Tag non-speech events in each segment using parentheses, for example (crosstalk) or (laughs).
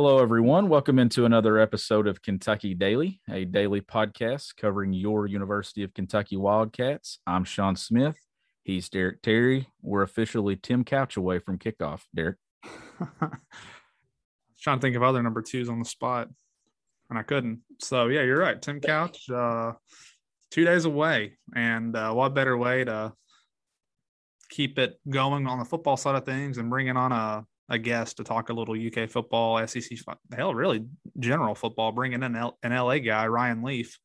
Hello, everyone. Welcome into another episode of Kentucky Daily, a daily podcast covering your University of Kentucky Wildcats. I'm Sean Smith. He's Derek Terry. We're officially Tim Couch away from kickoff. Derek. (laughs) trying to think of other number twos on the spot, and I couldn't. So yeah, you're right. Tim Couch, uh, two days away, and uh, what better way to keep it going on the football side of things and bringing on a a guest to talk a little UK football, SEC, hell, really general football, bringing in an LA guy, Ryan Leaf.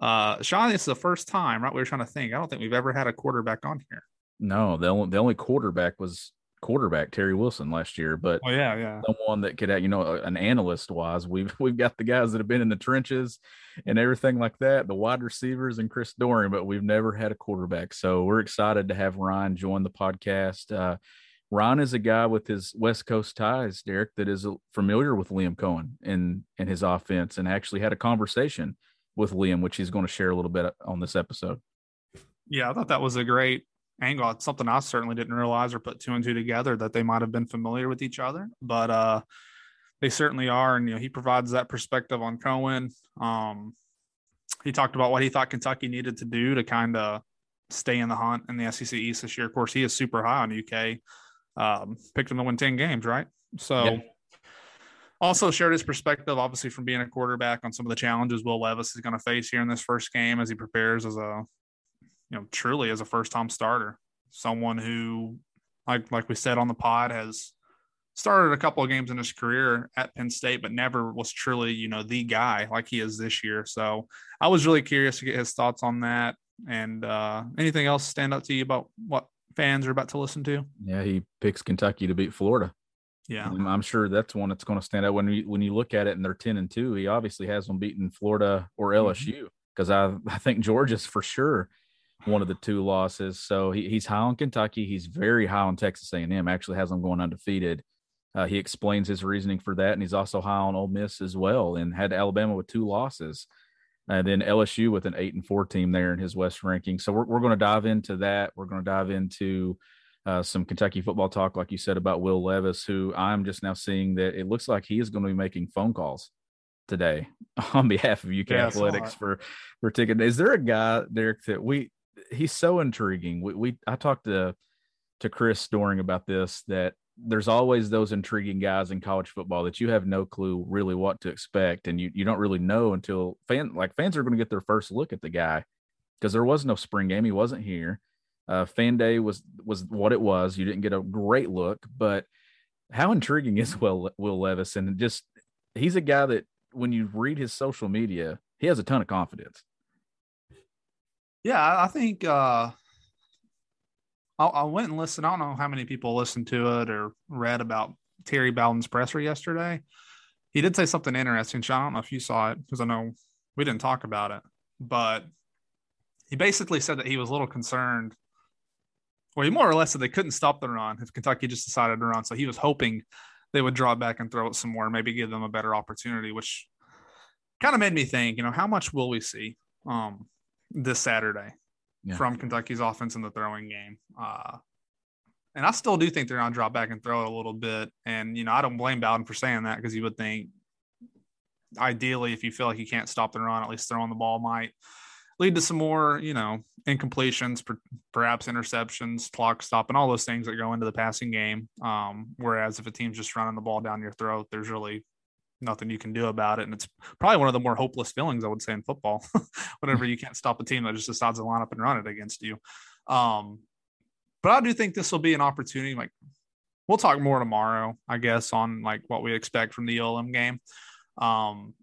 Uh, Sean, this is the first time, right? We were trying to think. I don't think we've ever had a quarterback on here. No, the only, the only quarterback was quarterback Terry Wilson last year, but oh yeah, yeah, someone that could, you know, an analyst wise, we've (laughs) we've got the guys that have been in the trenches and everything like that, the wide receivers and Chris Doering, but we've never had a quarterback. So we're excited to have Ryan join the podcast. Uh, Ryan is a guy with his West Coast ties, Derek, that is familiar with Liam Coen and and his offense, and actually had a conversation with Liam, which he's going to share a little bit on this episode. Yeah, I thought that was a great angle. It's something I certainly didn't realize or put two and two together that they might have been familiar with each other, but uh, they certainly are. And you know, he provides that perspective on Coen. Um, he talked about what he thought Kentucky needed to do to kind of stay in the hunt in the SEC East this year. Of course, he is super high on UK um, picked him to win 10 games, right? So yeah. also shared his perspective, obviously, from being a quarterback on some of the challenges Will Levis is going to face here in this first game as he prepares as a, you know, truly as a first time starter. Someone who, like, like we said on the pod, has started a couple of games in his career at Penn State, but never was truly, you know, the guy like he is this year. So I was really curious to get his thoughts on that. And uh, anything else stand out to you about what fans are about to listen to. Yeah, he picks Kentucky to beat Florida. Yeah, I'm sure that's one that's going to stand out when you when you look at it and they're ten and two. He obviously has them beating Florida or LSU because mm-hmm. I (laughs) I think Georgia's for sure one of the two losses. So he, he's high on Kentucky. He's very high on Texas A&M. Actually, has them going undefeated. Uh, he explains his reasoning for that, and he's also high on Ole Miss as well, and had Alabama with two losses and then LSU with an eight and four team there in his West ranking. So we're, we're going to dive into that. We're going to dive into uh, some Kentucky football talk, like you said about Will Levis, who I'm just now seeing that it looks like he is going to be making phone calls today (laughs) on behalf of UK yeah, Athletics for for ticket. Is there a guy, Derek, that we he's so intriguing. We, we I talked to to Chris Doering about this that there's always those intriguing guys in college football that you have no clue really what to expect and you, you don't really know until fan like fans are going to get their first look at the guy because there was no spring game he wasn't here. Uh, fan day was was what it was you didn't get a great look but how intriguing is (laughs) will will levis? And just he's a guy that when you read his social media he has a ton of confidence. Yeah i think uh I, I went and listened. I don't know how many people listened to it or read about Terry Bowden's presser yesterday. He did say something interesting. Sean, I don't know if you saw it because I know we didn't talk about it, but he basically said that he was a little concerned. Well, he more or less said they couldn't stop the run if Kentucky just decided to run. So he was hoping they would draw back and throw it some more, maybe give them a better opportunity, which kind of made me think, you know, how much will we see um, this Saturday? Yeah. from Kentucky's offense in the throwing game. Uh, and I still do think they're going to drop back and throw it a little bit. And, you know, I don't blame Bowden for saying that because you would think ideally, if you feel like you can't stop the run, at least throwing the ball might lead to some more, you know, incompletions, per, perhaps interceptions, clock stop, and all those things that go into the passing game. Um, whereas if a team's just running the ball down your throat, there's really nothing you can do about it. And it's probably one of the more hopeless feelings I would say in football, (laughs) whenever you can't stop a team that just decides to line up and run it against you. Um, but I do think this will be an opportunity. Like we'll talk more tomorrow, I guess, on like what we expect from the ULM game. Um,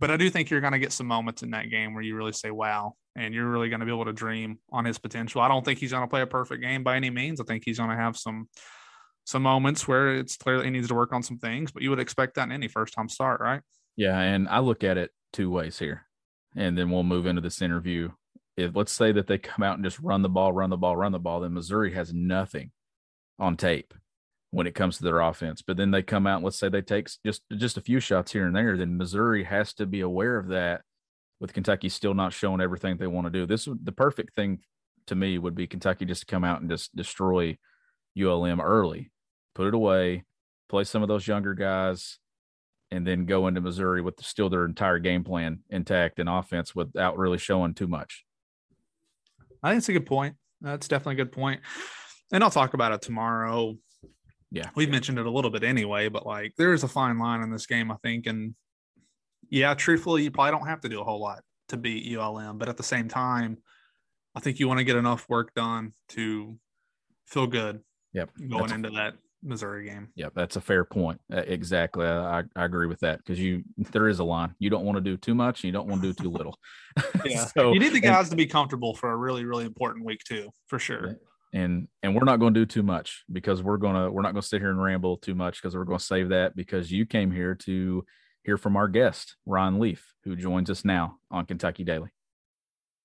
but I do think you're going to get some moments in that game where you really say, wow, and you're really going to be able to dream on his potential. I don't think he's going to play a perfect game by any means. I think he's going to have some some moments where it's clearly he needs to work on some things, but you would expect that in any first time start, right? Yeah, and I look at it two ways here, and then we'll move into this interview. If let's say that they come out and just run the ball, run the ball, run the ball, then Missouri has nothing on tape when it comes to their offense. But then they come out, let's say they take just just a few shots here and there, then Missouri has to be aware of that. With Kentucky still not showing everything they want to do, this the perfect thing to me would be Kentucky just to come out and just destroy ULM early put it away, play some of those younger guys, and then go into Missouri with still their entire game plan intact and offense without really showing too much. I think it's a good point. That's definitely a good point. And I'll talk about it tomorrow. Yeah. We've mentioned it a little bit anyway, but like there is a fine line in this game, I think. And yeah, truthfully, you probably don't have to do a whole lot to beat ULM. But at the same time, I think you want to get enough work done to feel good yep. going that's into that Missouri game. Yep, that's a fair point. Uh, exactly, I, I agree with that because you there is a line. You don't want to do too much, and you don't want to do too little. (laughs) yeah, so, you need the guys and, to be comfortable for a really really important week too, for sure. And and we're not going to do too much because we're gonna we're not going to sit here and ramble too much because we're going to save that because you came here to hear from our guest Ryan Leaf, who joins us now on Kentucky Daily.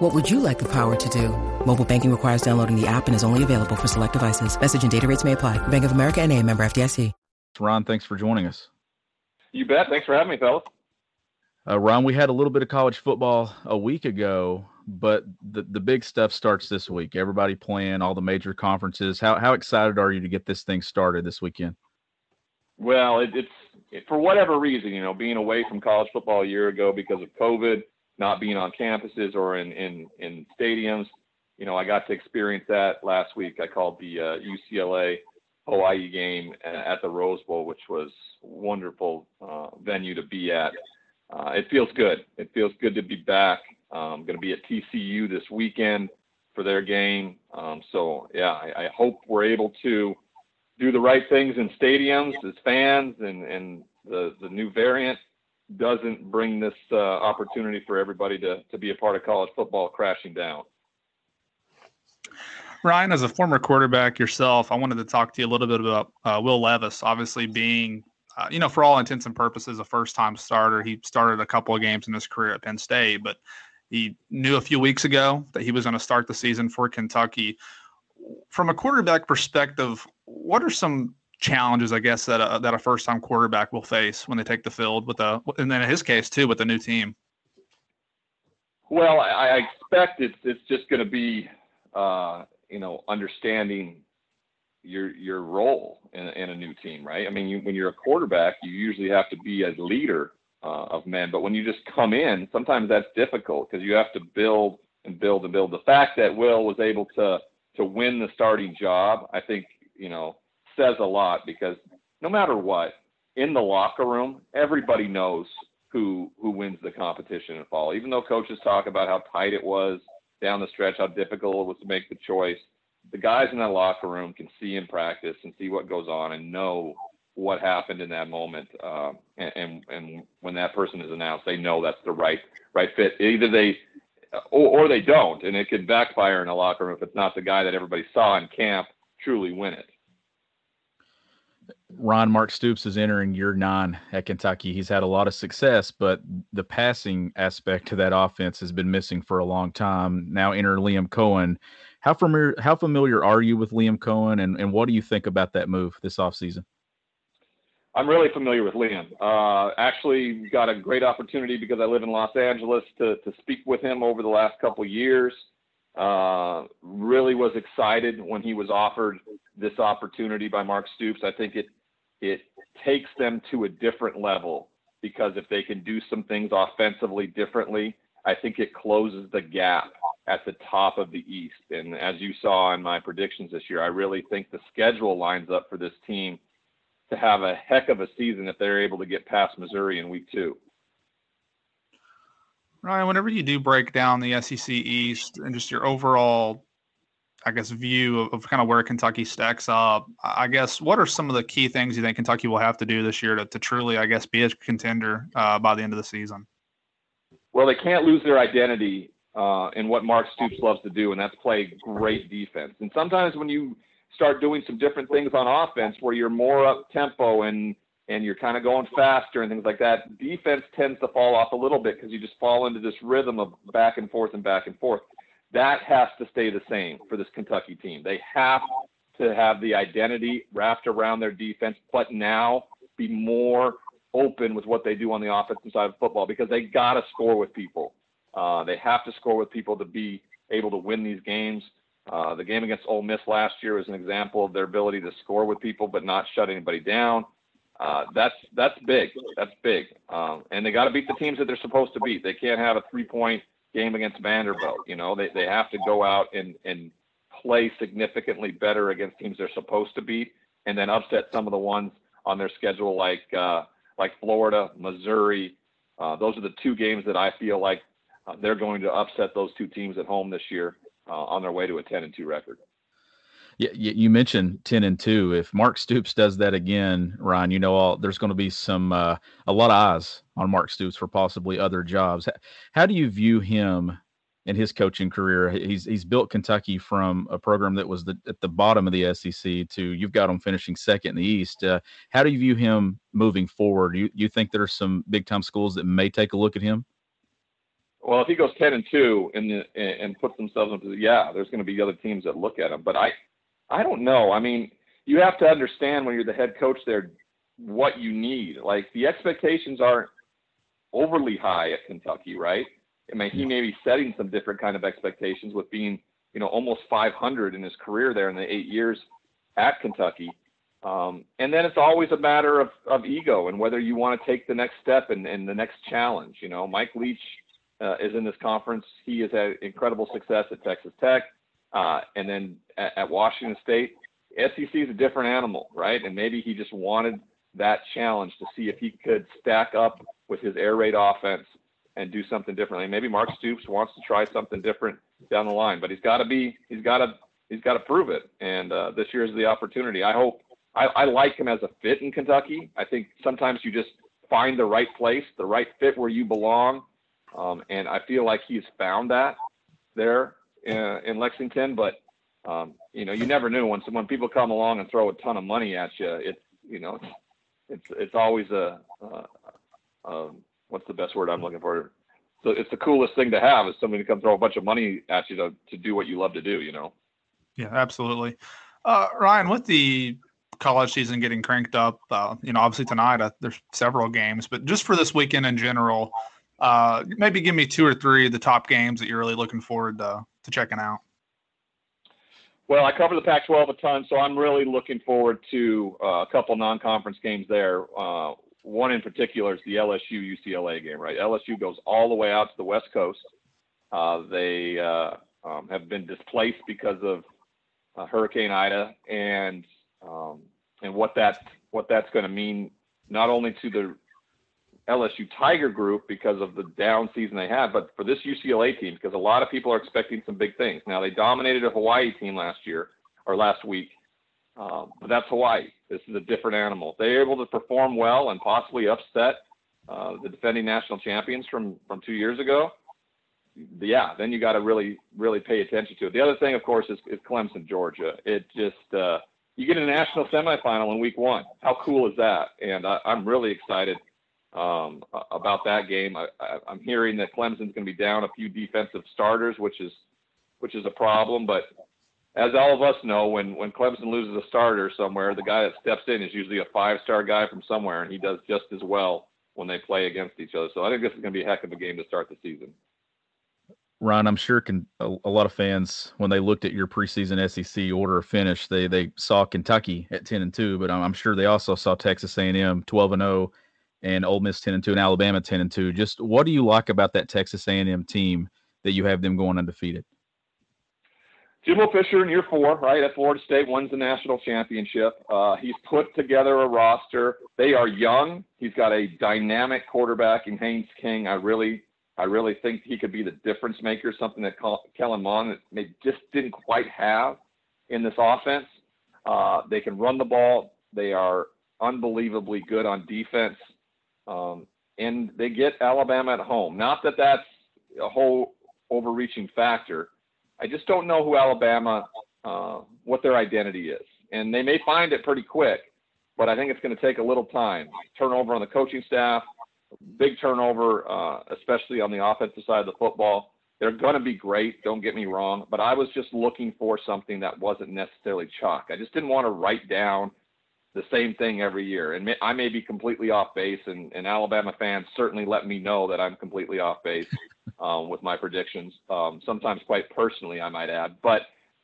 What would you like the power to do? Mobile banking requires downloading the app and is only available for select devices. Message and data rates may apply. Bank of America and a member FDIC. Ryan, thanks for joining us. You bet. Thanks for having me, fellas. Uh, Ryan, we had a little bit of college football a week ago, but the, the big stuff starts this week. Everybody playing all the major conferences. How, how excited are you to get this thing started this weekend? Well, it, it's it, for whatever reason, you know, being away from college football a year ago because of COVID, not being on campuses or in, in, in stadiums. You know, I got to experience that last week. I called the uh, UCLA Hawaii game at the Rose Bowl, which was wonderful uh, venue to be at. Uh, it feels good. It feels good to be back. I'm going to be at TCU this weekend for their game. Um, so yeah, I, I hope we're able to do the right things in stadiums as fans and, and the, the new variant doesn't bring this uh, opportunity for everybody to, to be a part of college football crashing down. Ryan, as a former quarterback yourself, I wanted to talk to you a little bit about uh, Will Levis, obviously being, uh, you know, for all intents and purposes, a first time starter. He started a couple of games in his career at Penn State, but he knew a few weeks ago that he was going to start the season for Kentucky from a quarterback perspective, what are some challenges, I guess, that a, that a first time quarterback will face when they take the field with a, and then in his case too, with a new team? Well, I expect it's it's just going to be, uh, you know, understanding your your role in, in a new team, right? I mean, you, when you're a quarterback, you usually have to be a leader uh, of men, but when you just come in, sometimes that's difficult because you have to build and build and build. The fact that Will was able to to win the starting job, I think, you know, says a lot because no matter what, in the locker room, everybody knows who who wins the competition in fall. Even though coaches talk about how tight it was down the stretch, how difficult it was to make the choice, the guys in that locker room can see in practice and see what goes on and know what happened in that moment. Um, and, and and when that person is announced, they know that's the right right fit. Either they or, or they don't, and it can backfire in a locker room if it's not the guy that everybody saw in camp truly win it. Ryan Mark Stoops is entering year nine at Kentucky. He's had a lot of success, but the passing aspect to that offense has been missing for a long time. Now enter Liam Coen. How familiar how familiar are you with Liam Coen and, and what do you think about that move this offseason? I'm really familiar with Liam. Uh, actually, got a great opportunity because I live in Los Angeles to to speak with him over the last couple years. Uh, really was excited when he was offered this opportunity by Mark Stoops. I think it it takes them to a different level because if they can do some things offensively differently, I think it closes the gap at the top of the East. And as you saw in my predictions this year, I really think the schedule lines up for this team to have a heck of a season if they're able to get past Missouri in week two. Ryan, whenever you do break down the SEC East and just your overall I guess, view of, of, kind of where Kentucky stacks up, I guess what are some of the key things you think Kentucky will have to do this year to, to truly, I guess, be a contender uh, by the end of the season? Well, they can't lose their identity uh, in what Mark Stoops loves to do, and that's play great defense. And sometimes when you start doing some different things on offense, where you're more up tempo and and you're kind of going faster and things like that, defense tends to fall off a little bit because you just fall into this rhythm of back and forth and back and forth. That has to stay the same for this Kentucky team. They have to have the identity wrapped around their defense, but now be more open with what they do on the offensive side of football because they got to score with people. Uh, they have to score with people to be able to win these games. Uh, the game against Ole Miss last year was an example of their ability to score with people but not shut anybody down. Uh, that's that's big. That's big. Um, and they got to beat the teams that they're supposed to beat. They can't have a three-point game against Vanderbilt. You know, they they have to go out and and play significantly better against teams they're supposed to beat, and then upset some of the ones on their schedule like uh, like Florida, Missouri. Uh, those are the two games that I feel like uh, they're going to upset those two teams at home this year uh, on their way to a 10 and 2 record. Yeah, you mentioned ten and two. If Mark Stoops does that again, Ryan, you know all there's going to be some uh, a lot of eyes on Mark Stoops for possibly other jobs. How do you view him in his coaching career? He's he's built Kentucky from a program that was the, at the bottom of the SEC to you've got him finishing second in the East. Uh, how do you view him moving forward? You you think there are some big time schools that may take a look at him? Well, if he goes ten and two and and puts themselves into yeah, there's going to be other teams that look at him. But I I don't know. I mean, you have to understand when you're the head coach there what you need. Like the expectations aren't overly high at Kentucky, right? I mean, he may be setting some different kind of expectations with being, you know, almost 500 in his career there in the eight years at Kentucky. Um, and then it's always a matter of, of ego and whether you want to take the next step and, and the next challenge. You know, Mike Leach uh, is in this conference. He has had incredible success at Texas Tech. Uh, and then at, at Washington State, SEC is a different animal, right? And maybe he just wanted that challenge to see if he could stack up with his air raid offense and do something differently. Maybe Mark Stoops wants to try something different down the line, but he's got to be, he's got to, he's got to prove it. And uh, this year is the opportunity. I hope. I, I like him as a fit in Kentucky. I think sometimes you just find the right place, the right fit where you belong, um, and I feel like he's found that there in, in Lexington. But um, you know, you never knew when when people come along and throw a ton of money at you. It's you know, it's it's, always a, what's the best word I'm looking for? So it's the coolest thing to have is somebody to come throw a bunch of money at you to to do what you love to do. You know. Yeah, absolutely. Uh, Ryan, with the college season getting cranked up, uh, you know, obviously tonight uh, there's several games, but just for this weekend in general, uh, maybe give me two or three of the top games that you're really looking forward to, to checking out. Well, I cover the Pac-12 a ton, so I'm really looking forward to uh, a couple non-conference games there. Uh, one in particular is the LSU UCLA game. Right, LSU goes all the way out to the West Coast. Uh, they uh, um, have been displaced because of uh, Hurricane Ida, and um, and what that what that's going to mean not only to the LSU Tiger group because of the down season they had, but for this UCLA team because a lot of people are expecting some big things. Now they dominated a Hawaii team last year or last week, um, but that's Hawaii. This is a different animal. They're able to perform well and possibly upset uh, the defending national champions from from two years ago. Yeah, then you got to really really pay attention to it. The other thing, of course, is, is Clemson, Georgia. It just uh, you get a national semifinal in week one. How cool is that? And I, I'm really excited um, about that game. I, am hearing that Clemson's going to be down a few defensive starters, which is which is a problem. But as all of us know, when when Clemson loses a starter somewhere, the guy that steps in is usually a five-star guy from somewhere, and he does just as well when they play against each other. So I think this is going to be a heck of a game to start the season. Ryan, I'm sure can a, a, lot of fans when they looked at your preseason SEC order of finish, they they saw Kentucky at 10 and 2, but I'm, I'm sure they also saw Texas A&M 12 and 0 and Ole Miss 10 and 2 and Alabama 10 and 2. Just what do you like about that Texas A&M team that you have them going undefeated? Jimbo Fisher in year four, right at Florida State, wins the national championship. Uh, he's put together a roster. They are young. He's got a dynamic quarterback in Haynes King. I really I really think he could be the difference maker, something that Kellen Mond may just didn't quite have in this offense. Uh, they can run the ball. They are unbelievably good on defense. Um, and they get Alabama at home. Not that that's a whole overreaching factor. I just don't know who Alabama, uh, what their identity is. And they may find it pretty quick, but I think it's going to take a little time. Turnover on the coaching staff, big turnover, uh, especially on the offensive side of the football. They're going to be great, don't get me wrong, but I was just looking for something that wasn't necessarily chalk. I just didn't want to write down the same thing every year. And may, I may be completely off base, and, and, Alabama fans certainly let me know that I'm completely off base (laughs) um, with my predictions, um, sometimes quite personally, I might add. But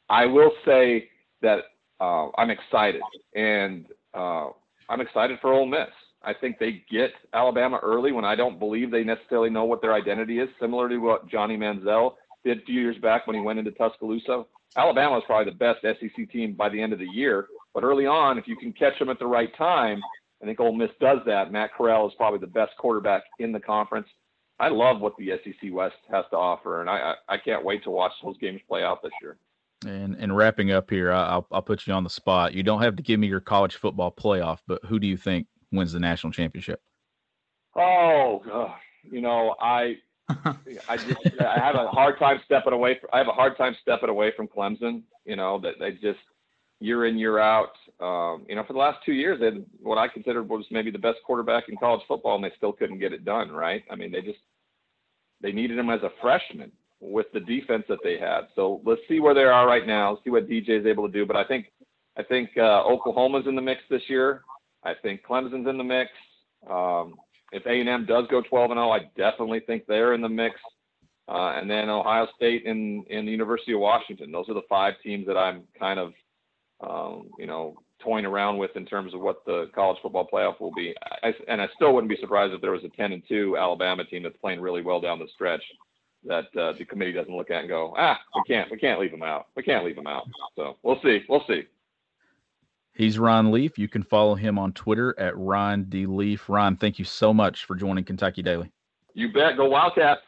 I will say that uh, I'm excited, and uh, I'm excited for Ole Miss. I think they get Alabama early when I don't believe they necessarily know what their identity is, similar to what Johnny Manziel did a few years back when he went into Tuscaloosa. Alabama is probably the best SEC team by the end of the year, but early on, if you can catch them at the right time, I think Ole Miss does that. Matt Corral is probably the best quarterback in the conference. I love what the SEC West has to offer, and I I, I can't wait to watch those games play out this year. And and wrapping up here, I'll I'll put you on the spot. You don't have to give me your college football playoff, but who do you think wins the national championship? Oh, gosh. you know, I (laughs) I just I have a hard time stepping away. From, I have a hard time stepping away from Clemson. You know that they just year in year out. Um, you know, for the last two years, they had what I considered was maybe the best quarterback in college football, and they still couldn't get it done. Right? I mean, they just they needed him as a freshman with the defense that they had. So let's see where they are right now. See what DJ is able to do. But I think I think uh, Oklahoma's in the mix this year. I think Clemson's in the mix. Um, if A&M does go 12 and 0, I definitely think they're in the mix. Uh, and then Ohio State and, and the University of Washington. Those are the five teams that I'm kind of, um, you know, toying around with in terms of what the college football playoff will be. I, and I still wouldn't be surprised if there was a 10 and 2 Alabama team that's playing really well down the stretch that uh, the committee doesn't look at and go, ah, we can't, we can't leave them out. We can't leave them out. So we'll see. We'll see. He's Ryan Leaf. You can follow him on Twitter at Ryan D. Leaf. Ron, thank you so much for joining Kentucky Daily. You bet. Go Wildcats.